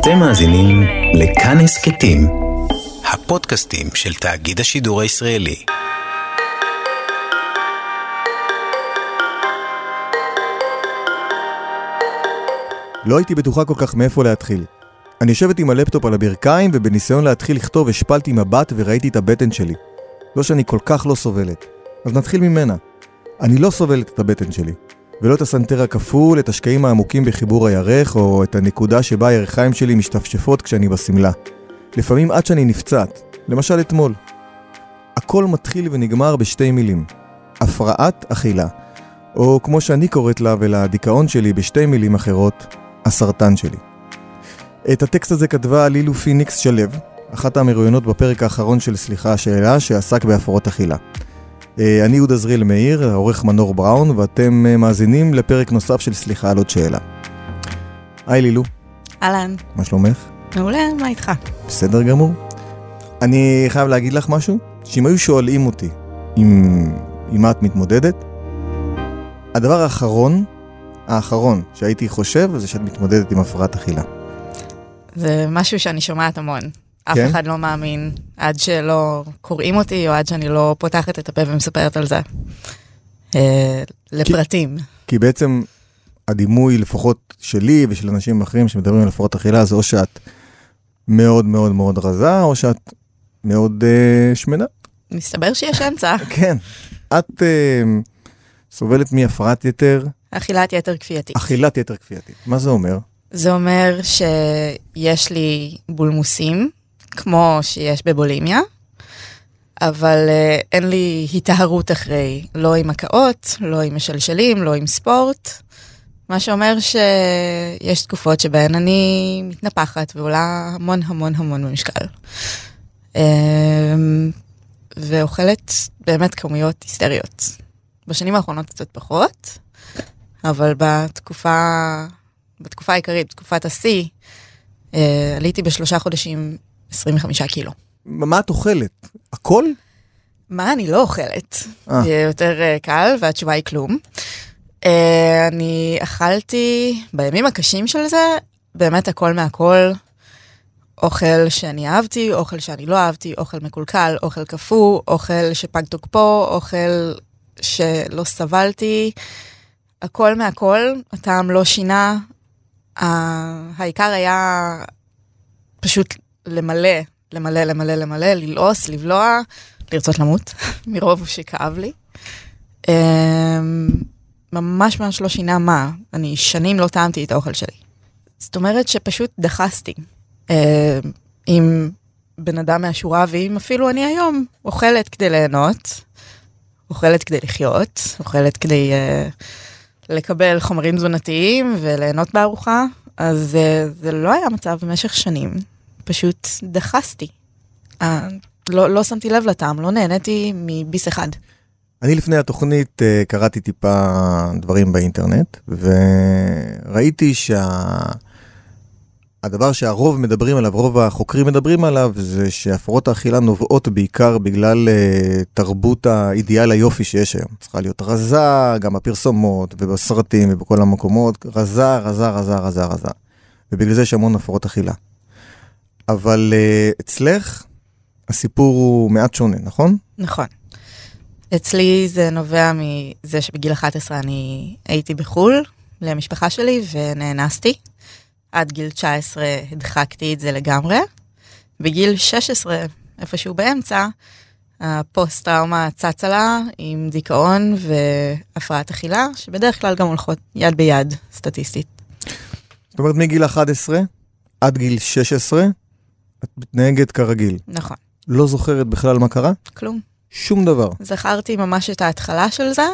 אתם מאזינים לכאן הסכתים, הפודקאסטים של תאגיד השידור הישראלי. לא הייתי בטוחה כל כך מאיפה להתחיל. אני יושבת עם הלפטופ על הברכיים ובניסיון להתחיל לכתוב השפלתי מבט וראיתי את הבטן שלי. לא שאני כל כך לא סובלת. אז נתחיל ממנה. אני לא סובלת את הבטן שלי. ולא את הסנטר הכפול, את השקעים העמוקים בחיבור הירך, או את הנקודה שבה הירכיים שלי משתפשפות כשאני בשמלה. לפעמים עד שאני נפצעת, למשל אתמול. הכל מתחיל ונגמר בשתי מילים. הפרעת אכילה. או כמו שאני קוראת לה ולדיכאון שלי בשתי מילים אחרות, הסרטן שלי. את הטקסט הזה כתבה לילו פיניקס שלו, אחת המרואיינות בפרק האחרון של סליחה השאלה שעסק בהפרעות אכילה. אה, אני יהודה זריל מאיר, עורך מנור בראון, ואתם אה, מאזינים לפרק נוסף של סליחה על עוד שאלה. היי לילו. אהלן. מה שלומך? מעולה, מה איתך? בסדר גמור. אני חייב להגיד לך משהו, שאם היו שואלים אותי עם, עם מה את מתמודדת, הדבר האחרון, האחרון שהייתי חושב זה שאת מתמודדת עם הפרעת אכילה. זה משהו שאני שומעת המון. אף כן? אחד לא מאמין עד שלא קוראים אותי או עד שאני לא פותחת את הפה ומספרת על זה. אה, לפרטים. כי בעצם הדימוי, לפחות שלי ושל אנשים אחרים שמדברים על הפרעות אכילה, זה או שאת מאוד מאוד מאוד רזה, או שאת מאוד uh, שמנה. מסתבר שיש אמצע. כן. את uh, סובלת מהפרעת יתר, אכילת יתר כפייתית. אכילת יתר כפייתית. מה זה אומר? זה אומר שיש לי בולמוסים, כמו שיש בבולימיה, אבל uh, אין לי היטהרות אחרי, לא עם הקאות, לא עם משלשלים, לא עם ספורט, מה שאומר שיש תקופות שבהן אני מתנפחת ועולה המון המון המון במשקל. Um, ואוכלת באמת כמויות היסטריות. בשנים האחרונות קצת פחות, אבל בתקופה, בתקופה העיקרית, בתקופת השיא, אה, עליתי בשלושה חודשים 25 קילו. מה את אוכלת? הכל? מה אני לא אוכלת? אה. יהיה יותר אה, קל, והתשובה היא כלום. אה, אני אכלתי בימים הקשים של זה, באמת הכל מהכל. אוכל שאני אהבתי, אוכל שאני לא אהבתי, אוכל מקולקל, אוכל קפוא, אוכל שפג תוקפו, אוכל שלא סבלתי, הכל מהכל, הטעם לא שינה. העיקר היה פשוט למלא, למלא, למלא, למלא, ללעוס, לבלוע, לרצות למות, מרוב שכאב לי. אמ, ממש ממש לא שינה מה, אני שנים לא טעמתי את האוכל שלי. זאת אומרת שפשוט דחסתי. אה, עם בן אדם מהשורה, ואם אפילו אני היום אוכלת כדי ליהנות, אוכלת כדי לחיות, אוכלת כדי uh, לקבל חומרים תזונתיים וליהנות בארוחה, אז uh, זה לא היה מצב במשך שנים, פשוט דחסתי. Uh, לא, לא שמתי לב לטעם, לא נהניתי מביס אחד. אני לפני התוכנית uh, קראתי טיפה דברים באינטרנט, וראיתי שה... הדבר שהרוב מדברים עליו, רוב החוקרים מדברים עליו, זה שהפרעות האכילה נובעות בעיקר בגלל uh, תרבות האידיאל היופי שיש היום. צריכה להיות רזה, גם בפרסומות ובסרטים ובכל המקומות, רזה, רזה, רזה, רזה, רזה. ובגלל זה יש המון הפרעות אכילה. אבל uh, אצלך הסיפור הוא מעט שונה, נכון? נכון. אצלי זה נובע מזה שבגיל 11 אני הייתי בחו"ל למשפחה שלי ונאנסתי. עד גיל 19 הדחקתי את זה לגמרי. בגיל 16, איפשהו באמצע, הפוסט-טראומה צצה לה עם דיכאון והפרעת אכילה, שבדרך כלל גם הולכות יד ביד, סטטיסטית. זאת אומרת, מגיל 11 עד גיל 16, את מתנהגת כרגיל. נכון. לא זוכרת בכלל מה קרה? כלום. שום דבר. זכרתי ממש את ההתחלה של זה,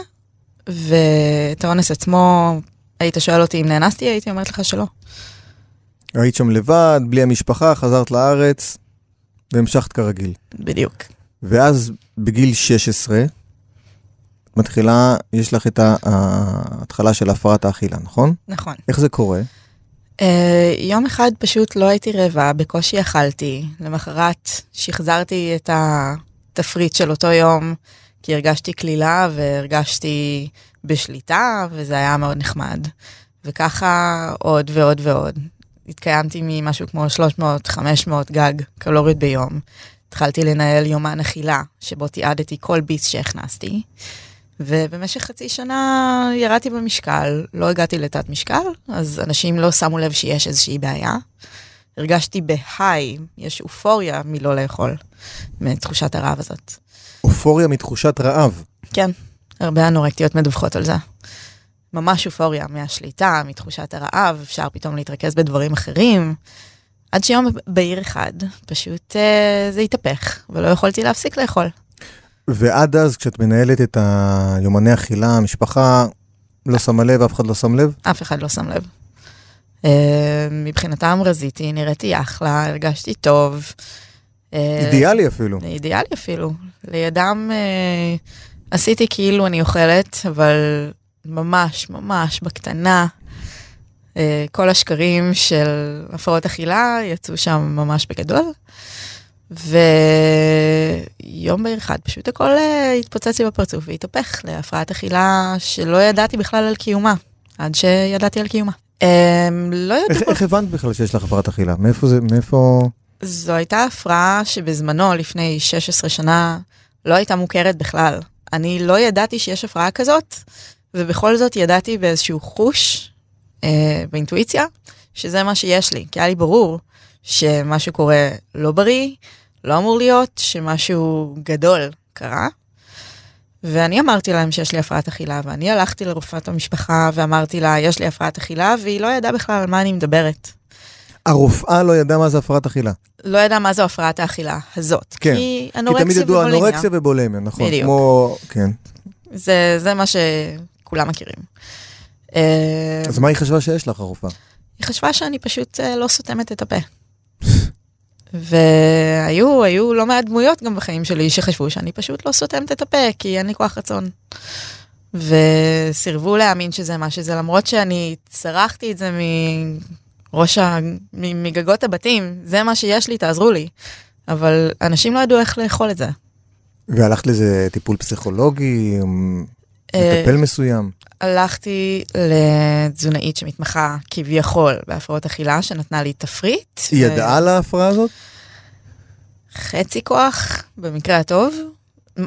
ואת האונס עצמו, היית שואל אותי אם נאנסתי, הייתי אומרת לך שלא. היית שם לבד, בלי המשפחה, חזרת לארץ, והמשכת כרגיל. בדיוק. ואז בגיל 16, את מתחילה, יש לך את ההתחלה של הפרעת האכילה, נכון? נכון. איך זה קורה? Uh, יום אחד פשוט לא הייתי רעבה, בקושי אכלתי. למחרת שחזרתי את התפריט של אותו יום, כי הרגשתי קלילה והרגשתי בשליטה, וזה היה מאוד נחמד. וככה עוד ועוד ועוד. התקיימתי ממשהו כמו 300-500 גג קלוריות ביום. התחלתי לנהל יומן אכילה, שבו תיעדתי כל ביס שהכנסתי. ובמשך חצי שנה ירדתי במשקל, לא הגעתי לתת משקל, אז אנשים לא שמו לב שיש איזושהי בעיה. הרגשתי בהיי, יש אופוריה מלא לאכול, מתחושת הרעב הזאת. אופוריה מתחושת רעב. כן, הרבה אנורקטיות מדווחות על זה. ממש אופוריה מהשליטה, מתחושת הרעב, אפשר פתאום להתרכז בדברים אחרים. עד שיום בהיר אחד, פשוט אה, זה התהפך, ולא יכולתי להפסיק לאכול. ועד אז, כשאת מנהלת את היומני אכילה, המשפחה לא שמה לב, אף אחד לא שם לב? אף אחד לא שם לב. אה, מבחינתם רזיתי, נראיתי אחלה, הרגשתי טוב. אה, אידיאלי אפילו. אידיאלי אפילו. לידם אה, עשיתי כאילו אני אוכלת, אבל ממש ממש בקטנה. כל השקרים של הפרעות אכילה יצאו שם ממש בגדול. ויום בהיר אחד פשוט הכל התפוצץ לי בפרצוף והתהפך להפרעת אכילה שלא ידעתי בכלל על קיומה, עד שידעתי על קיומה. Um, לא יודעת. איך, איך הבנת בכלל שיש לך הפרעת אכילה? מאיפה זה, מאיפה... זו הייתה הפרעה שבזמנו, לפני 16 שנה, לא הייתה מוכרת בכלל. אני לא ידעתי שיש הפרעה כזאת, ובכל זאת ידעתי באיזשהו חוש, אה, באינטואיציה, שזה מה שיש לי. כי היה לי ברור שמשהו קורה לא בריא, לא אמור להיות, שמשהו גדול קרה. ואני אמרתי להם שיש לי הפרעת אכילה, ואני הלכתי לרופאת המשפחה ואמרתי לה, יש לי הפרעת אכילה, והיא לא ידעה בכלל על מה אני מדברת. הרופאה לא ידעה מה זה הפרעת אכילה. לא ידעה מה זו הפרעת האכילה הזאת. כן. כי אנורקסיה ובולמיה. כי תמיד ידעו אנורקסיה ובולמיה, נכון. בדיוק. כמו, כן. זה, זה מה שכולם מכירים. אז מה היא חשבה שיש לך, הרופאה? היא חשבה שאני פשוט אה, לא סותמת את הפה. והיו היו לא מעט דמויות גם בחיים שלי שחשבו שאני פשוט לא סותמת את הפה כי אין לי כוח רצון. וסירבו להאמין שזה מה שזה למרות שאני צרחתי את זה מראש ה... מגגות הבתים זה מה שיש לי תעזרו לי. אבל אנשים לא ידעו איך לאכול את זה. והלכת לזה טיפול פסיכולוגי, אה, מטפל מסוים? הלכתי לתזונאית שמתמחה כביכול בהפרעות אכילה, שנתנה לי תפריט. היא ידעה על ההפרעה הזאת? חצי כוח, במקרה הטוב.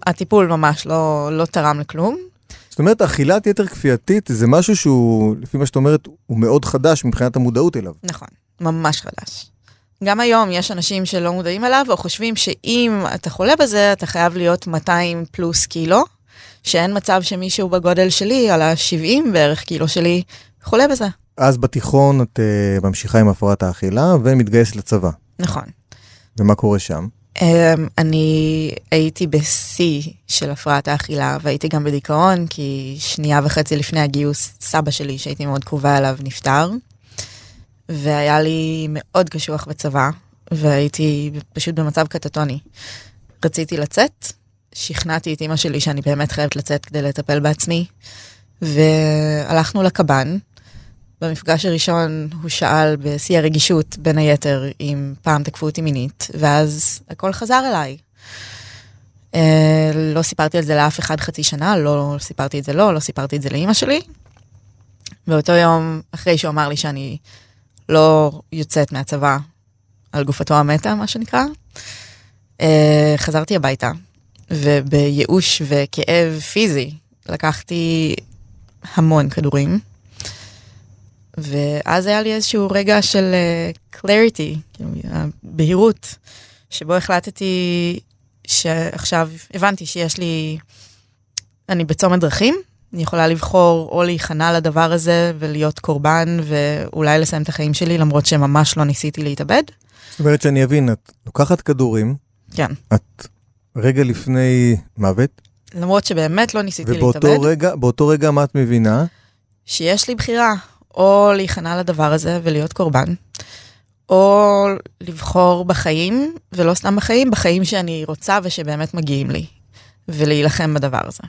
הטיפול ממש לא, לא תרם לכלום. זאת אומרת, אכילת יתר כפייתית זה משהו שהוא, לפי מה שאת אומרת, הוא מאוד חדש מבחינת המודעות אליו. נכון, ממש חדש. גם היום יש אנשים שלא מודעים אליו, או חושבים שאם אתה חולה בזה, אתה חייב להיות 200 פלוס קילו. שאין מצב שמישהו בגודל שלי, על ה-70 בערך קילו שלי, חולה בזה. אז בתיכון את uh, ממשיכה עם הפרעת האכילה ומתגייסת לצבא. נכון. ומה קורה שם? Um, אני הייתי בשיא של הפרעת האכילה והייתי גם בדיכאון כי שנייה וחצי לפני הגיוס סבא שלי שהייתי מאוד קרובה אליו נפטר. והיה לי מאוד קשוח בצבא והייתי פשוט במצב קטטוני. רציתי לצאת שכנעתי את אימא שלי שאני באמת חייבת לצאת כדי לטפל בעצמי, והלכנו לקב"ן. במפגש הראשון הוא שאל בשיא הרגישות, בין היתר, אם פעם תקפו אותי מינית, ואז הכל חזר אליי. Uh, לא סיפרתי על זה לאף אחד חצי שנה, לא סיפרתי את זה לו, לא סיפרתי את זה לאימא שלי. באותו יום, אחרי שהוא אמר לי שאני לא יוצאת מהצבא על גופתו המתה, מה שנקרא, uh, חזרתי הביתה, ובייאוש וכאב פיזי לקחתי המון כדורים. ואז היה לי איזשהו רגע של uh, clarity, כאילו, בהירות, שבו החלטתי שעכשיו הבנתי שיש לי, אני בצומת דרכים, אני יכולה לבחור או להיכנע לדבר הזה ולהיות קורבן ואולי לסיים את החיים שלי למרות שממש לא ניסיתי להתאבד. זאת אומרת שאני אבין, את לוקחת כדורים, כן. את רגע לפני מוות. למרות שבאמת לא ניסיתי ובאותו להתאבד. רגע, באותו רגע מה את מבינה? שיש לי בחירה, או להיכנע לדבר הזה ולהיות קורבן, או לבחור בחיים, ולא סתם בחיים, בחיים שאני רוצה ושבאמת מגיעים לי, ולהילחם בדבר הזה.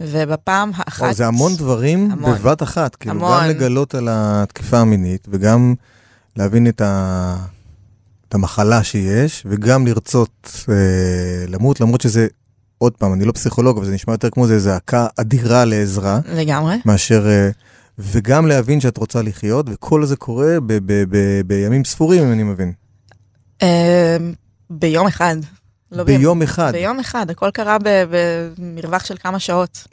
ובפעם האחת... או, זה המון דברים המון, בבת אחת, כאילו המון. גם לגלות על התקיפה המינית וגם להבין את ה... המחלה שיש, וגם לרצות אה, למות, למרות שזה, עוד פעם, אני לא פסיכולוג, אבל זה נשמע יותר כמו איזה זעקה אדירה לעזרה. לגמרי. מאשר... אה, וגם להבין שאת רוצה לחיות, וכל זה קורה ב- ב- ב- בימים ספורים, אם אני מבין. אה, ביום אחד. לא ביום אחד. ביום אחד, הכל קרה במרווח של כמה שעות.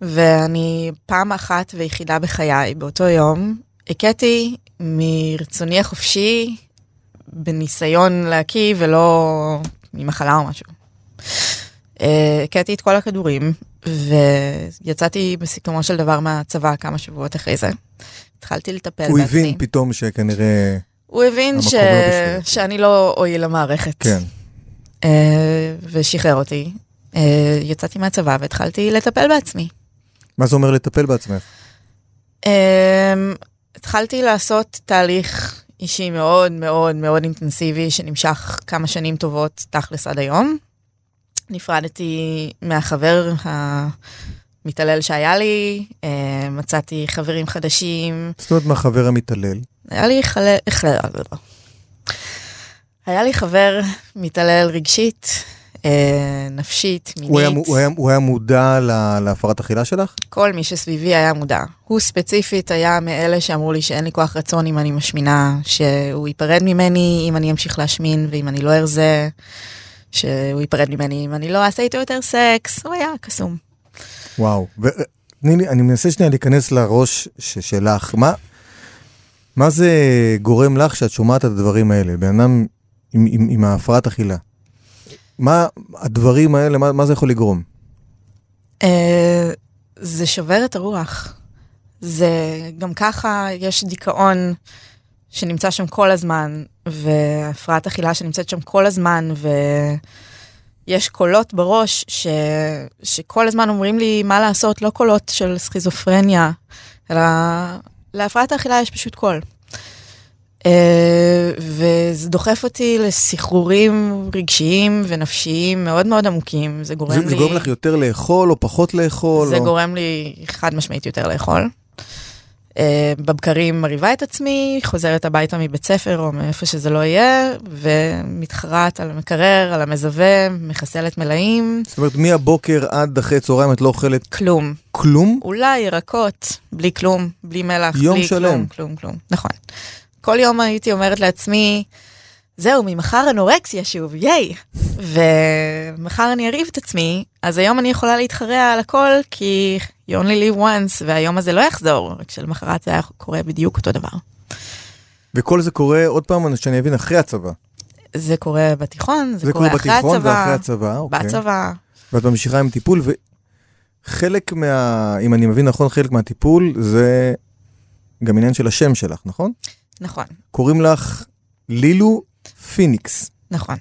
ואני פעם אחת ויחידה בחיי, באותו יום, הכיתי מרצוני החופשי בניסיון להקיא ולא ממחלה או משהו. אה, הכיתי את כל הכדורים ויצאתי בסיכומו של דבר מהצבא כמה שבועות אחרי זה. התחלתי לטפל הוא בעצמי. הבין פתאום שכנראה... הוא הבין ש... לא. שאני לא אועיל למערכת. כן. אה, ושחרר אותי. אה, יצאתי מהצבא והתחלתי לטפל בעצמי. מה זה אומר לטפל בעצמך? התחלתי לעשות תהליך אישי מאוד מאוד מאוד אינטנסיבי שנמשך כמה שנים טובות תכלס עד היום. נפרדתי מהחבר המתעלל שהיה לי, אה, מצאתי חברים חדשים, זאת אומרת, מהחבר המתעלל. היה לי חלה... חלה- היה לי חבר מתעלל רגשית, נפשית, מינית. הוא היה, הוא, היה, הוא היה מודע לה, להפרעת אכילה שלך? כל מי שסביבי היה מודע. הוא ספציפית היה מאלה שאמרו לי שאין לי כוח רצון אם אני משמינה, שהוא ייפרד ממני אם אני אמשיך להשמין ואם אני לא ארזה, שהוא ייפרד ממני אם אני לא אעשה איתו יותר סקס, הוא היה קסום. וואו. ו- תני לי, אני מנסה שנייה להיכנס לראש שלך. מה, מה זה גורם לך שאת שומעת את הדברים האלה? בן אדם עם, עם, עם ההפרעת אכילה. מה הדברים האלה, מה, מה זה יכול לגרום? אה, זה שובר את הרוח. זה גם ככה יש דיכאון שנמצא שם כל הזמן, והפרעת אכילה שנמצאת שם כל הזמן, ויש קולות בראש ש... שכל הזמן אומרים לי מה לעשות, לא קולות של סכיזופרניה, אלא להפרעת האכילה יש פשוט קול. אה, וזה דוחף אותי לסחרורים רגשיים ונפשיים מאוד מאוד עמוקים. זה גורם זה, לי... זה גורם לך יותר לאכול או פחות לאכול? זה או... גורם לי חד משמעית יותר לאכול. Uh, בבקרים מרהיבה את עצמי, חוזרת הביתה מבית ספר או מאיפה שזה לא יהיה, ומתחרט על המקרר, על המזווה, מחסלת מלאים, זאת אומרת, מהבוקר עד אחרי צהריים את לא אוכלת כלום. כלום? אולי ירקות, בלי כלום, בלי מלח, יום בלי שלם. כלום, כלום, כלום. נכון. כל יום הייתי אומרת לעצמי, זהו, ממחר אנורקסיה שוב, ייי. ומחר אני אריב את עצמי, אז היום אני יכולה להתחרע על הכל, כי you only live once, והיום הזה לא יחזור, רק שלמחרת זה היה קורה בדיוק אותו דבר. וכל זה קורה, עוד פעם, שאני אבין, אחרי הצבא. זה קורה בתיכון, זה, זה קורה קורה אחרי בתיכון הצבא, ואחרי הצבא, אוקיי. בצבא, ואת ממשיכה עם טיפול, וחלק מה... אם אני מבין נכון, חלק מהטיפול זה גם עניין של השם שלך, נכון? נכון, קוראים לך לילו פיניקס. נכון.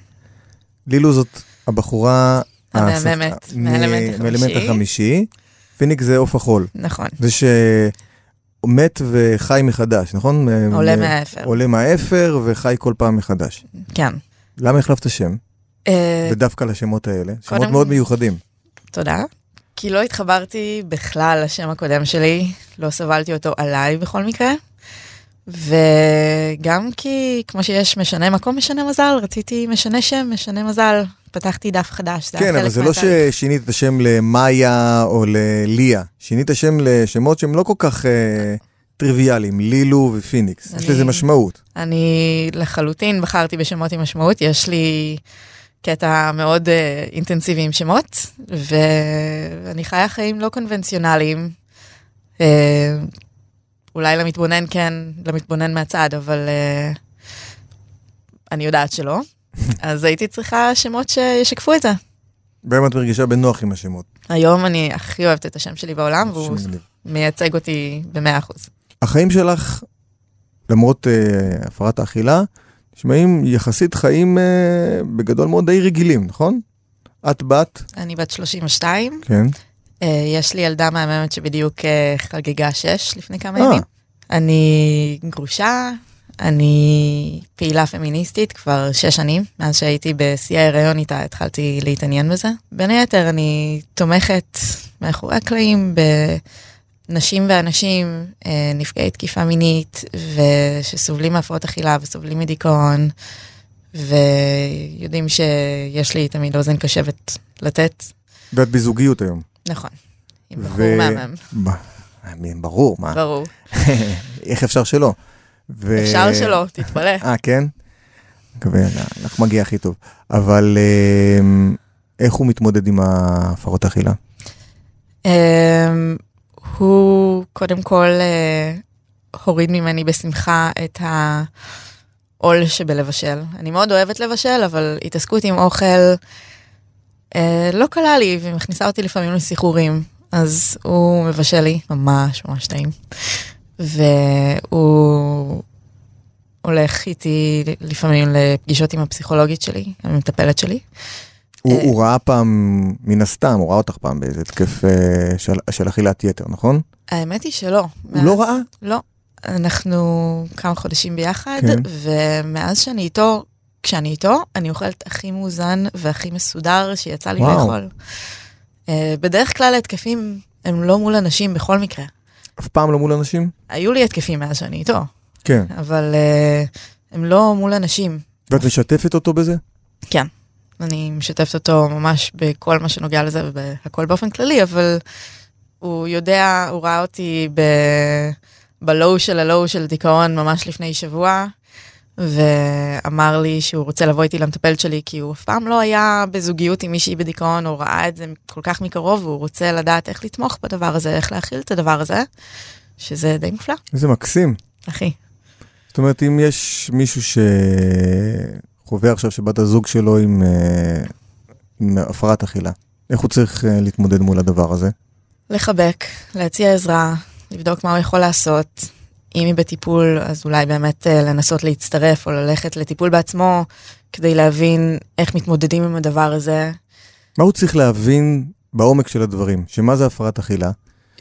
לילו זאת הבחורה... המהממת, מאלמנט החמישי. פיניקס זה עוף החול. נכון, זה שמת וחי מחדש, נכון? עולה מהאפר, עולה מהאפר וחי כל פעם מחדש. כן. למה החלפת שם? אה, ודווקא לשמות האלה? שמות מאוד מיוחדים. תודה. כי לא התחברתי בכלל לשם הקודם שלי, לא סבלתי אותו עליי בכל מקרה. וגם כי כמו שיש משנה מקום, משנה מזל, רציתי משנה שם, משנה מזל. פתחתי דף חדש, זה היה כן, חלק אבל זה לא מהתהליך. ששינית את השם למאיה או לליה. שינית שם לשמות שהם לא כל כך אה, טריוויאליים, לילו ופיניקס. יש אני- לזה משמעות. אני לחלוטין בחרתי בשמות עם משמעות, יש לי קטע מאוד uh, אינטנסיבי עם שמות, ואני חיה חיים לא קונבנציונליים. Uh, אולי למתבונן כן, למתבונן מהצד, אבל uh, אני יודעת שלא. אז הייתי צריכה שמות שישקפו את זה. בהם את מרגישה בנוח עם השמות. היום אני הכי אוהבת את השם שלי בעולם, והוא. מייצג אותי ב-100%. החיים שלך, למרות אה, הפרעת האכילה, נשמעים יחסית חיים אה, בגדול מאוד די רגילים, נכון? את בת, אני בת 32, כן. Uh, יש לי ילדה מהממת שבדיוק uh, חגגה שש לפני כמה אה. ימים. אני גרושה, אני פעילה פמיניסטית כבר שש שנים, מאז שהייתי בשיא ההיריון איתה התחלתי להתעניין בזה. בין היתר אני תומכת מאחורי הקלעים בנשים ואנשים נפגעי תקיפה מינית ושסובלים מהפרעות אכילה וסובלים מדיכאון. ויודעים שיש לי תמיד אוזן קשבת לתת. ואת בזוגיות היום. נכון. עם ו- בחור מהמם. ב- ברור, מה? ברור. איך אפשר שלא? ו... אפשר שלא, תתפלא. אה, כן? מקווה, לך מגיע הכי טוב. אבל אה, איך הוא מתמודד עם ההפרות אכילה? אמ, הוא קודם כל אה, הוריד ממני בשמחה את העול שבלבשל. אני מאוד אוהבת לבשל, אבל התעסקות עם אוכל אה, לא קלה לי, ומכניסה אותי לפעמים לסחרורים. אז הוא מבשל לי ממש ממש טעים. והוא הולך איתי לפעמים לפגישות עם הפסיכולוגית שלי, המטפלת שלי. הוא, אה, הוא ראה פעם, מן הסתם, הוא ראה אותך פעם באיזה התקף אה, של, של אכילת יתר, נכון? האמת היא שלא. הוא לא ראה? לא. אנחנו כמה חודשים ביחד, כן. ומאז שאני איתו, כשאני איתו, אני אוכלת הכי מאוזן והכי מסודר שיצא לי וואו. לאכול. Uh, בדרך כלל ההתקפים הם לא מול אנשים בכל מקרה. אף פעם לא מול אנשים? היו לי התקפים מאז שאני איתו. כן. אבל uh, הם לא מול אנשים. ואת משתפת אותו בזה? כן. אני משתפת אותו ממש בכל מה שנוגע לזה והכל באופן כללי, אבל הוא יודע, הוא ראה אותי ב... בלואו של הלואו של דיכאון ממש לפני שבוע, ואמר לי שהוא רוצה לבוא איתי למטפלת שלי, כי הוא אף פעם לא היה בזוגיות עם מישהי בדיכאון, הוא ראה את זה כל כך מקרוב, והוא רוצה לדעת איך לתמוך בדבר הזה, איך להכיל את הדבר הזה, שזה די מופלא. איזה מקסים. אחי. זאת אומרת, אם יש מישהו שחווה עכשיו שבת הזוג שלו עם, אה, עם הפרעת אכילה, איך הוא צריך אה, להתמודד מול הדבר הזה? לחבק, להציע עזרה, לבדוק מה הוא יכול לעשות. אם היא בטיפול, אז אולי באמת אה, לנסות להצטרף או ללכת לטיפול בעצמו, כדי להבין איך מתמודדים עם הדבר הזה. מה הוא צריך להבין בעומק של הדברים? שמה זה הפרעת אכילה?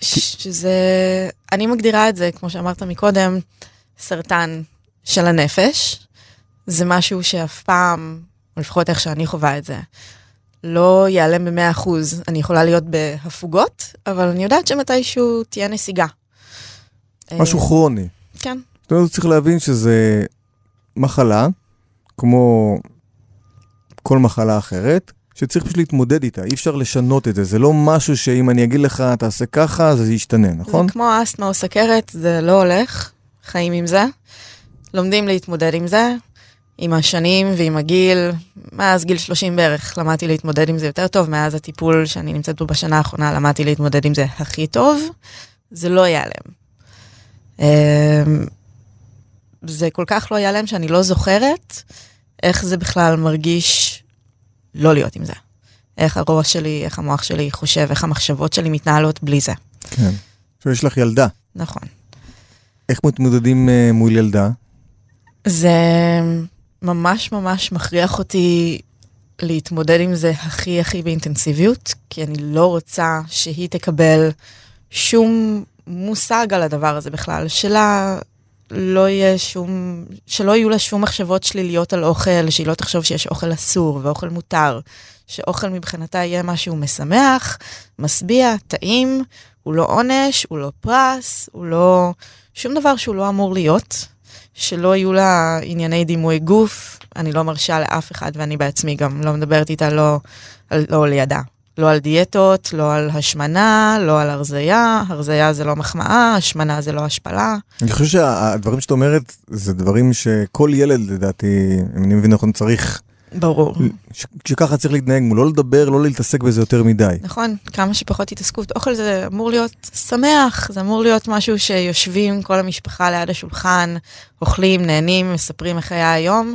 שזה, אני מגדירה את זה, כמו שאמרת מקודם, סרטן של הנפש. זה משהו שאף פעם, או לפחות איך שאני חווה את זה, לא ייעלם ב-100%. אני יכולה להיות בהפוגות, אבל אני יודעת שמתישהו תהיה נסיגה. משהו אה, כרוני. כן. זאת אומרת, צריך להבין שזה מחלה, כמו כל מחלה אחרת, שצריך פשוט להתמודד איתה, אי אפשר לשנות את זה. זה לא משהו שאם אני אגיד לך, תעשה ככה, זה ישתנה, נכון? זה כמו אסתמה או סכרת, זה לא הולך, חיים עם זה. לומדים להתמודד עם זה, עם השנים ועם הגיל, מאז גיל 30 בערך למדתי להתמודד עם זה יותר טוב, מאז הטיפול שאני נמצאת בו בשנה האחרונה למדתי להתמודד עם זה הכי טוב, זה לא ייעלם. אמ, זה כל כך לא ייעלם שאני לא זוכרת איך זה בכלל מרגיש לא להיות עם זה. איך הראש שלי, איך המוח שלי חושב, איך המחשבות שלי מתנהלות בלי זה. כן. עכשיו יש לך ילדה. נכון. איך מתמודדים uh, מול ילדה? זה ממש ממש מכריח אותי להתמודד עם זה הכי הכי באינטנסיביות, כי אני לא רוצה שהיא תקבל שום מושג על הדבר הזה בכלל, שלה לא יהיה שום, שלא יהיו לה שום מחשבות שליליות על אוכל, שהיא לא תחשוב שיש אוכל אסור ואוכל מותר, שאוכל מבחינתה יהיה משהו משמח, משביע, טעים, הוא לא עונש, הוא לא פרס, הוא לא... שום דבר שהוא לא אמור להיות, שלא יהיו לה ענייני דימוי גוף, אני לא מרשה לאף אחד ואני בעצמי גם לא מדברת איתה לא, לא לידה. לא על דיאטות, לא על השמנה, לא על הרזייה, הרזייה זה לא מחמאה, השמנה זה לא השפלה. אני חושב שהדברים שאת אומרת זה דברים שכל ילד לדעתי, אם אני מבין נכון, צריך... ברור. שככה צריך להתנהג, לא לדבר, לא להתעסק בזה יותר מדי. נכון, כמה שפחות התעסקות. אוכל זה אמור להיות שמח, זה אמור להיות משהו שיושבים כל המשפחה ליד השולחן, אוכלים, נהנים, מספרים איך היה היום.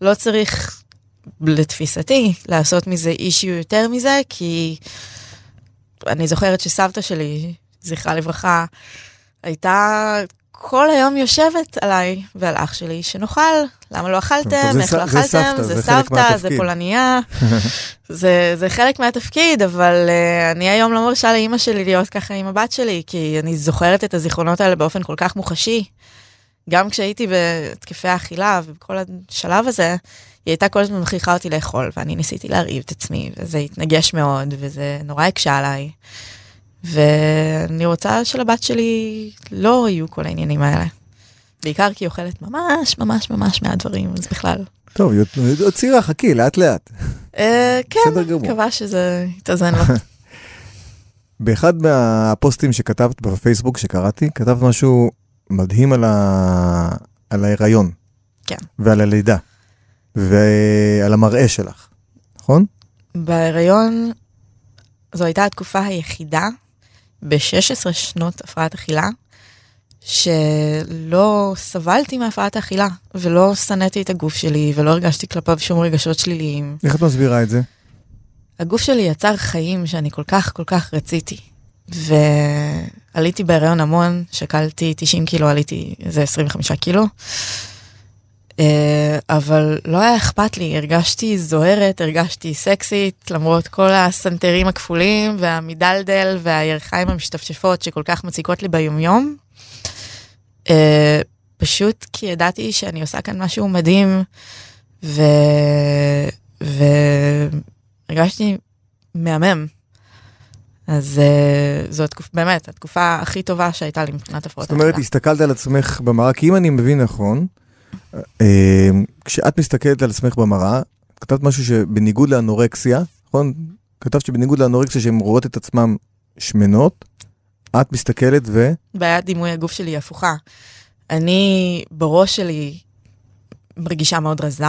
לא צריך לתפיסתי, לעשות מזה אישיו יותר מזה, כי אני זוכרת שסבתא שלי, זכרה לברכה, הייתה כל היום יושבת עליי ועל אח שלי, שנאכל, למה לא אכלתם, איך לא אכלתם, זה סבתא, זה פולניה, זה, זה חלק מהתפקיד, אבל uh, אני היום לא מרשה לאימא שלי להיות ככה עם הבת שלי, כי אני זוכרת את הזיכרונות האלה באופן כל כך מוחשי. גם כשהייתי בהתקפי האכילה ובכל השלב הזה, היא הייתה כל הזמן מכריחה אותי לאכול, ואני ניסיתי להרעיב את עצמי, וזה התנגש מאוד, וזה נורא הקשה עליי. ואני רוצה שלבת שלי לא יהיו כל העניינים האלה. בעיקר כי היא אוכלת ממש ממש ממש מהדברים, אז בכלל. טוב, היא עוד צעירה, חכי, לאט לאט. אה, כן, מקווה שזה יתאזן לו. באחד מהפוסטים שכתבת בפייסבוק שקראתי, כתבת משהו מדהים על, ה... על ההיריון. כן. ועל הלידה. ועל המראה שלך, נכון? בהיריון זו הייתה התקופה היחידה ב-16 שנות הפרעת אכילה שלא סבלתי מהפרעת האכילה ולא שנאתי את הגוף שלי ולא הרגשתי כלפיו שום רגשות שליליים. איך את מסבירה את זה? הגוף שלי יצר חיים שאני כל כך כל כך רציתי. ועליתי בהיריון המון, שקלתי 90 קילו, עליתי איזה 25 קילו. אה, אבל לא היה אכפת לי, הרגשתי זוהרת, הרגשתי סקסית, למרות כל הסנטרים הכפולים והמידלדל והירכיים המשתפשפות שכל כך מציקות לי ביומיום. אה, פשוט כי ידעתי שאני עושה כאן משהו מדהים, ו... והרגשתי מהמם. אז uh, זו התקופה, באמת, התקופה הכי טובה שהייתה לי מבחינת הפרעות זאת אומרת, הסתכלת על עצמך במראה, כי אם אני מבין נכון, אה, כשאת מסתכלת על עצמך במראה, כתבת משהו שבניגוד לאנורקסיה, נכון? כתבת שבניגוד לאנורקסיה שהן רואות את עצמן שמנות, את מסתכלת ו... בעיית דימוי הגוף שלי היא הפוכה. אני בראש שלי מרגישה מאוד רזה,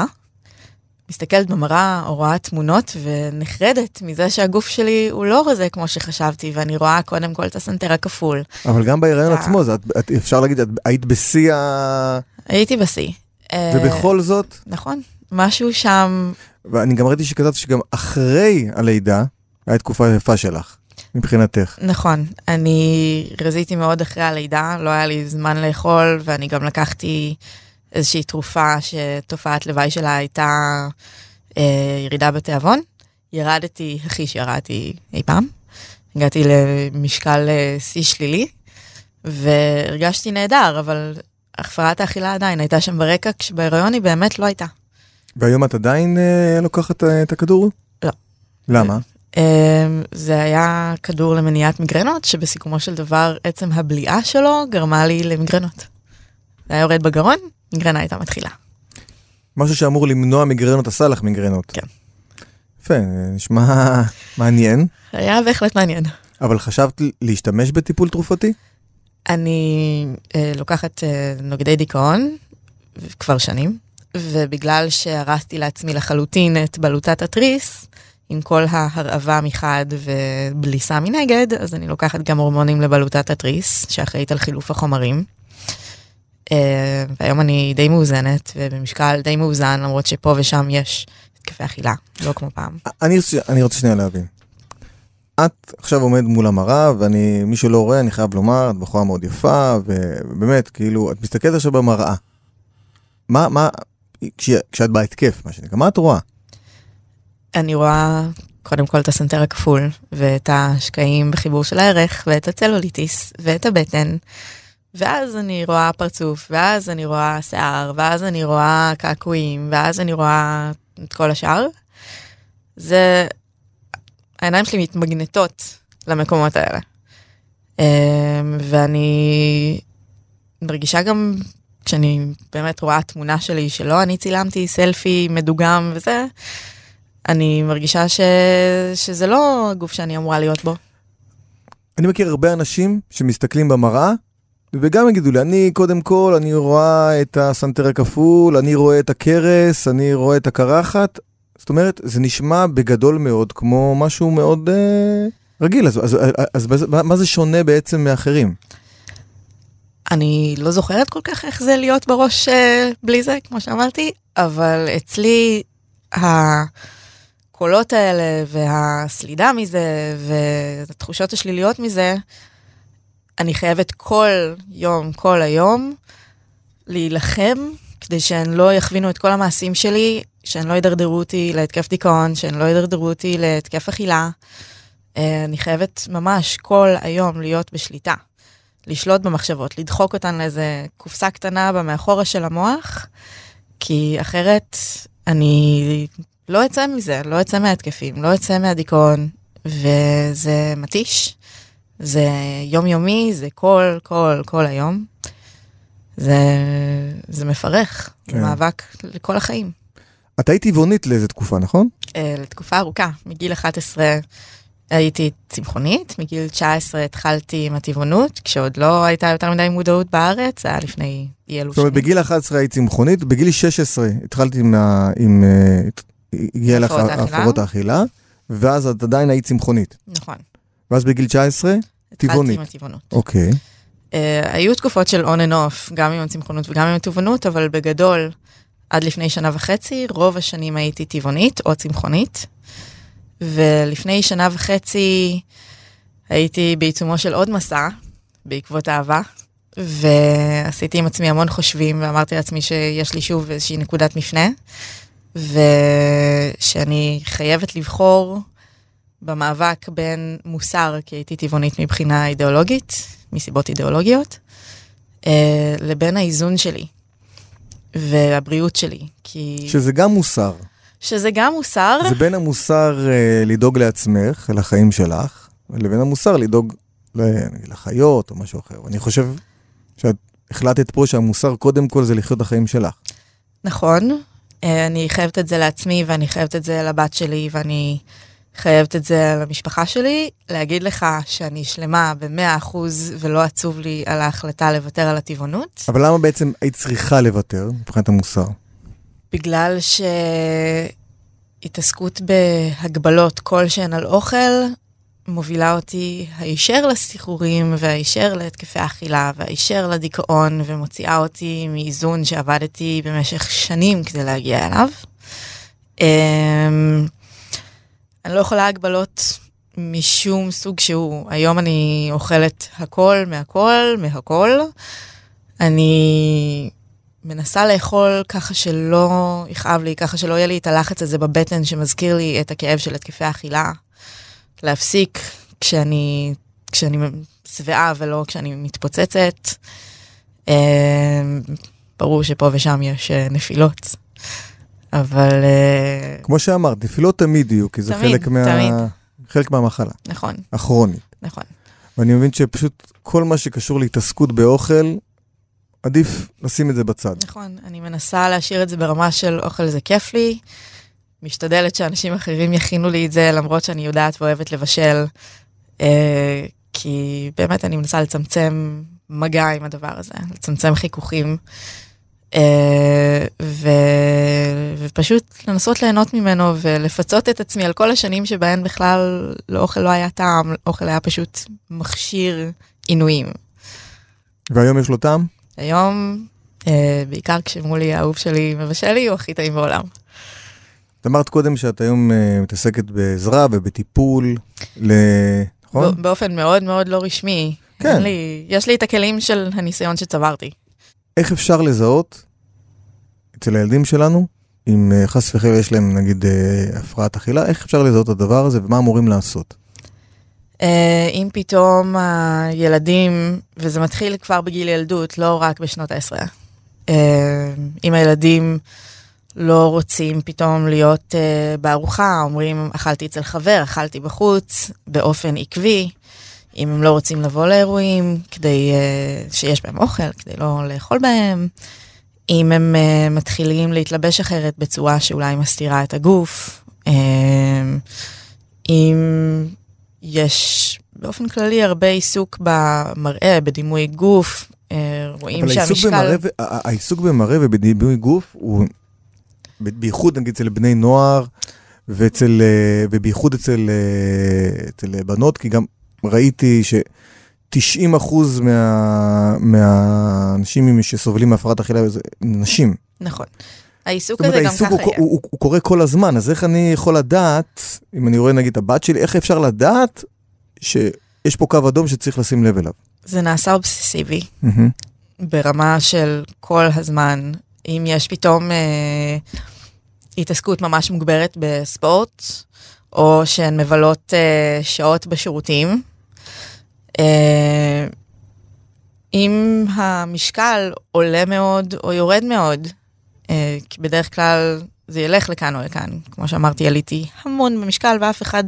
מסתכלת במראה או רואה תמונות ונחרדת מזה שהגוף שלי הוא לא רזה כמו שחשבתי, ואני רואה קודם כל את הסנטר הכפול. אבל גם בהיריון עצמו, זה, את, את, אפשר להגיד, את היית בשיא ה... הייתי בשיא. ובכל זאת... נכון, משהו שם... ואני גם ראיתי שכתבת שגם אחרי הלידה, הייתה תקופה יפה שלך. מבחינתך. נכון, אני רזיתי מאוד אחרי הלידה, לא היה לי זמן לאכול, ואני גם לקחתי איזושהי תרופה שתופעת לוואי שלה הייתה אה, ירידה בתיאבון. ירדתי הכי שירדתי אי פעם. הגעתי למשקל אה, שיא שלילי, והרגשתי נהדר, אבל הפרעת האכילה עדיין הייתה שם ברקע, כשבהיריון היא באמת לא הייתה. והיום את עדיין אה, לוקחת אה, את הכדור? לא. למה? אה, זה היה כדור למניעת מיגרנות, שבסיכומו של דבר עצם הבליעה שלו גרמה לי למיגרנות. זה היה יורד בגרון, מיגרנה הייתה מתחילה. משהו שאמור למנוע מיגרנות עשה לך מיגרנות. כן. יפה, נשמע מעניין. היה בהחלט מעניין. אבל חשבת להשתמש בטיפול תרופתי? אני אה, לוקחת אה, נוגדי דיכאון כבר שנים, ובגלל שהרסתי לעצמי לחלוטין את בלוטת התריס, עם כל ההרעבה מחד ובליסה מנגד, אז אני לוקחת גם הורמונים לבלוטת התריס, שאחראית על חילוף החומרים. אה, והיום אני די מאוזנת, ובמשקל די מאוזן, למרות שפה ושם יש התקפי אכילה, לא כמו פעם. אני רוצה, אני רוצה שנייה להבין. את עכשיו עומדת מול המראה, ואני, מי שלא רואה, אני חייב לומר, את בחורה מאוד יפה, ובאמת, כאילו, את מסתכלת עכשיו במראה. מה, מה, כש, כשאת בהתקף, מה שנקרא, מה את רואה? אני רואה קודם כל את הסנטר הכפול, ואת השקעים בחיבור של הערך, ואת הצלוליטיס, ואת הבטן, ואז אני רואה פרצוף, ואז אני רואה שיער, ואז אני רואה קעקועים, ואז אני רואה את כל השאר. זה העיניים שלי מתמגנטות למקומות האלה. אמ, ואני מרגישה גם, כשאני באמת רואה תמונה שלי שלא אני צילמתי, סלפי מדוגם וזה, אני מרגישה ש... שזה לא הגוף שאני אמורה להיות בו. אני מכיר הרבה אנשים שמסתכלים במראה, וגם יגידו לי, אני קודם כל, אני רואה את הסנטר הכפול, אני רואה את הכרס, אני רואה את הקרחת, זאת אומרת, זה נשמע בגדול מאוד כמו משהו מאוד אה, רגיל, אז, אז, אז, אז מה זה שונה בעצם מאחרים? אני לא זוכרת כל כך איך זה להיות בראש אה, בלי זה, כמו שאמרתי, אבל אצלי הקולות האלה והסלידה מזה והתחושות השליליות מזה, אני חייבת כל יום, כל היום, להילחם כדי שהן לא יכווינו את כל המעשים שלי שהן לא ידרדרו אותי להתקף דיכאון, שהן לא ידרדרו אותי להתקף אכילה. אה, אני חייבת ממש כל היום להיות בשליטה. לשלוט במחשבות, לדחוק אותן לאיזה קופסה קטנה במאחורה של המוח, כי אחרת אני לא אצא מזה, לא אצא מההתקפים, לא אצא מהדיכאון, וזה מתיש, זה יומיומי, זה כל, כל, כל היום. זה, זה מפרך, כן. זה מאבק לכל החיים. את היית טבעונית לאיזה תקופה, נכון? Uh, לתקופה ארוכה, מגיל 11 הייתי צמחונית, מגיל 19 התחלתי עם הטבעונות, כשעוד לא הייתה יותר מדי מודעות בארץ, זה היה לפני אי אלו זאת אומרת, שנים. בגיל 11 היית צמחונית, בגיל 16 התחלתי עם, עם אה, הגיע לך. הפרעות האכילה, ואז את עדיין היית צמחונית. נכון. ואז בגיל 19, טבעונית. התחלתי עם הטבעונות. אוקיי. Uh, היו תקופות של on and off, גם עם הצמחונות וגם עם הטבעונות, אבל בגדול, עד לפני שנה וחצי, רוב השנים הייתי טבעונית או צמחונית. ולפני שנה וחצי הייתי בעיצומו של עוד מסע, בעקבות אהבה, ועשיתי עם עצמי המון חושבים, ואמרתי לעצמי שיש לי שוב איזושהי נקודת מפנה, ושאני חייבת לבחור במאבק בין מוסר, כי הייתי טבעונית מבחינה אידיאולוגית, מסיבות אידיאולוגיות, אה, לבין האיזון שלי והבריאות שלי. כי... שזה גם מוסר. שזה גם מוסר, זה בין המוסר אה, לדאוג לעצמך, לחיים שלך, לבין המוסר לדאוג לחיות או משהו אחר. אני חושב שאת החלטת פה שהמוסר קודם כל זה לחיות את החיים שלך. נכון. אה, אני חייבת את זה לעצמי ואני חייבת את זה לבת שלי ואני חייבת את זה למשפחה שלי. להגיד לך שאני שלמה ב-100% ולא עצוב לי על ההחלטה לוותר על הטבעונות. אבל למה בעצם היית צריכה לוותר מבחינת המוסר? בגלל שהתעסקות בהגבלות כלשהן על אוכל מובילה אותי הישר לסחרורים והישר להתקפי אכילה והישר לדיכאון ומוציאה אותי מאיזון שעבדתי במשך שנים כדי להגיע אליו. אמ, אני לא יכולה הגבלות משום סוג שהוא. היום אני אוכלת הכל מהכל מהכל. אני מנסה לאכול ככה שלא יכאב לי, ככה שלא יהיה לי את הלחץ הזה בבטן שמזכיר לי את הכאב של התקפי אכילה. להפסיק כשאני, כשאני שבעה ולא כשאני מתפוצצת. אה, ברור שפה ושם יש אה, נפילות, אבל אה, כמו שאמרת, נפילות תמיד יהיו, כי זה תמיד, חלק, מה... תמיד. חלק מהמחלה, נכון, הכרונית. נכון. ואני מבין שפשוט כל מה שקשור להתעסקות באוכל, עדיף לשים את זה בצד. נכון, אני מנסה להשאיר את זה ברמה של אוכל זה כיף לי, משתדלת שאנשים אחרים יכינו לי את זה, למרות שאני יודעת ואוהבת לבשל, אה, כי באמת אני מנסה לצמצם מגע עם הדבר הזה, לצמצם חיכוכים, ו... ופשוט לנסות ליהנות ממנו ולפצות את עצמי על כל השנים שבהן בכלל לאוכל לא היה טעם, אוכל היה פשוט מכשיר עינויים. והיום יש לו טעם? היום, אה, בעיקר כשמולי האהוב שלי מבשל לי, הוא הכי טעים בעולם. את אמרת קודם שאת היום uh, מתעסקת בעזרה ובטיפול, ל... נכון? באופן מאוד מאוד לא רשמי. כן. לי, יש לי את הכלים של הניסיון שצברתי. איך אפשר לזהות אצל הילדים שלנו, אם uh, חס וחלילה יש להם נגיד uh, הפרעת אכילה, איך אפשר לזהות את הדבר הזה ומה אמורים לעשות? אה, אם פתאום הילדים, וזה מתחיל כבר בגיל ילדות, לא רק בשנות העשרה, אה, אם הילדים לא רוצים פתאום להיות אה, בארוחה, אומרים אכלתי אצל חבר, אכלתי בחוץ, באופן עקבי, אם הם לא רוצים לבוא לאירועים כדי אה, שיש בהם אוכל, כדי לא לאכול בהם, אם הם אה, מתחילים להתלבש אחרת בצורה שאולי מסתירה את הגוף, אה, אם יש באופן כללי הרבה עיסוק במראה, בדימוי גוף, אה, רואים אבל שהמשקל... ה- העיסוק במראה ובדימוי גוף הוא, בייחוד נגיד אצל בני נוער, ואצל, ובייחוד אצל, אצל בנות, כי גם ראיתי ש-90% מה, מהאנשים שסובלים מהפרעת אכילה זה נשים. נכון. העיסוק הזה גם ככה הוא, יהיה. הוא, הוא, הוא קורה כל הזמן, אז איך אני יכול לדעת, אם אני רואה נגיד את הבת שלי, איך אפשר לדעת שיש פה קו אדום שצריך לשים לב אליו? זה נעשה אובססיבי, מהמם. ברמה של כל הזמן. אם יש פתאום אה, התעסקות ממש מוגברת בספורט, או שהן מבלות אה, שעות בשירותים, אם המשקל עולה מאוד או יורד מאוד, אה, כי בדרך כלל זה ילך לכאן או לכאן. כמו שאמרתי, עליתי המון במשקל ואף אחד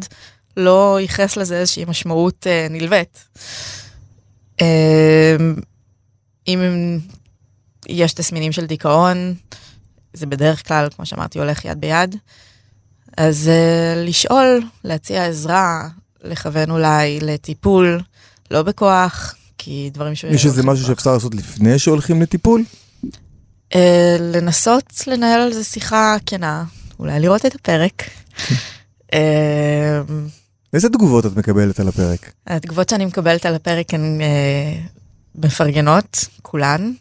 לא ייחס לזה איזושהי משמעות אה, נלווית. אה, אם יש תסמינים של דיכאון, זה בדרך כלל, כמו שאמרתי, הולך יד ביד. אז לשאול, להציע עזרה, לכוון אולי לטיפול, לא בכוח, כי דברים ש... יש איזה משהו שאפשר לעשות לפני שהולכים לטיפול? אה, לנסות לנהל על זה שיחה כנה, אולי לראות את הפרק. אה, איזה תגובות את מקבלת על הפרק? התגובות שאני מקבלת על הפרק הן אה, מפרגנות, כולן.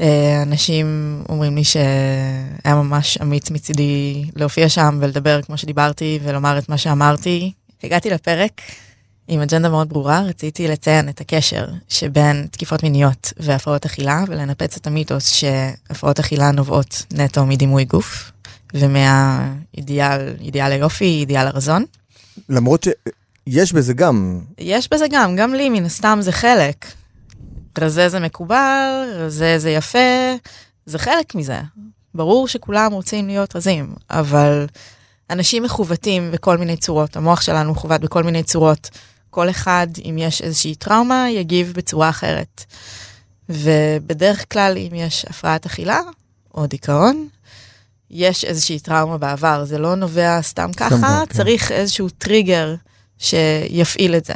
אה, אנשים אומרים לי שהיה ממש אמיץ מצידי להופיע שם ולדבר כמו שדיברתי ולומר את מה שאמרתי. הגעתי לפרק עם אג'נדה מאוד ברורה, רציתי לציין את הקשר שבין תקיפות מיניות והפרעות אכילה ולנפץ את המיתוס שהפרעות אכילה נובעות נטו מדימוי גוף ומהאידיאל, אידיאל היופי, אידיאל הרזון. למרות שיש בזה גם. יש בזה גם, גם לי מן הסתם זה חלק. רזה זה מקובל, רזה זה יפה, זה חלק מזה. ברור שכולם רוצים להיות רזים, אבל אנשים מכוותים בכל מיני צורות, המוח שלנו מכוות בכל מיני צורות. כל אחד, אם יש איזושהי טראומה, יגיב בצורה אחרת. ובדרך כלל, אם יש הפרעת אכילה או דיכאון, יש איזושהי טראומה בעבר, זה לא נובע סתם ככה, כן. צריך איזשהו טריגר שיפעיל את זה.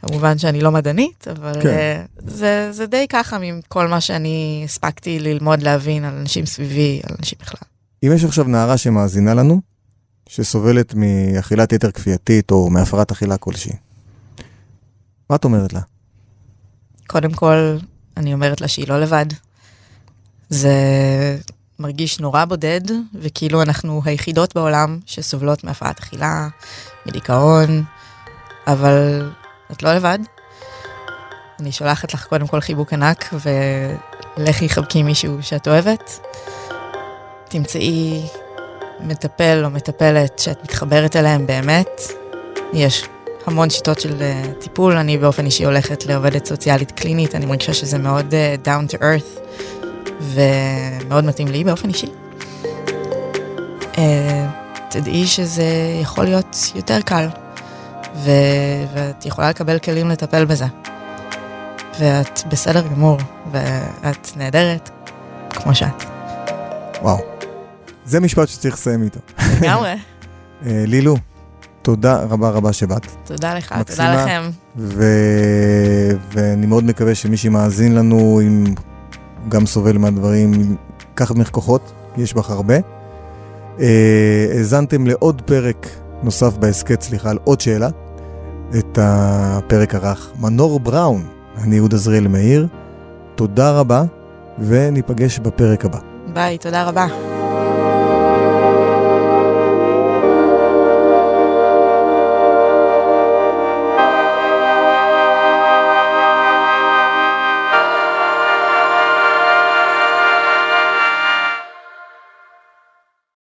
כמובן שאני לא מדענית, אבל כן. uh, זה, זה די ככה מכל מה שאני הספקתי ללמוד להבין על אנשים סביבי, על אנשים בכלל. אם יש עכשיו נערה שמאזינה לנו, שסובלת מאכילת יתר כפייתית או מהפרעת אכילה כלשהי, מה את אומרת לה? קודם כל, אני אומרת לה שהיא לא לבד. זה מרגיש נורא בודד, וכאילו אנחנו היחידות בעולם שסובלות מהפרעת אכילה, מדיכאון, אבל את לא לבד. אני שולחת לך קודם כל חיבוק ענק, ולכי חבקי מישהו שאת אוהבת. תמצאי מטפל או מטפלת שאת מתחברת אליהם באמת. יש המון שיטות של uh, טיפול, אני באופן אישי הולכת לעובדת סוציאלית קלינית, אני מרגישה שזה מאוד uh, down to earth ומאוד מתאים לי באופן אישי. Uh, תדעי שזה יכול להיות יותר קל, ו... ואת יכולה לקבל כלים לטפל בזה. ואת בסדר גמור, ואת נהדרת כמו שאת. וואו, זה משפט שצריך לסיים איתו. לגמרי. לילו, תודה רבה רבה שבאת. תודה לך, מקסימה, תודה לכם. ו... ואני מאוד מקווה שמי שמאזין לנו, אם גם סובל מהדברים, קח ממך כוחות, יש בך הרבה. אה, האזנתם לעוד פרק נוסף בהסכת, סליחה, על עוד שאלה. את הפרק הרך מנור בראון, אני יהודה זריאל מאיר. תודה רבה, וניפגש בפרק הבא. ביי, תודה רבה.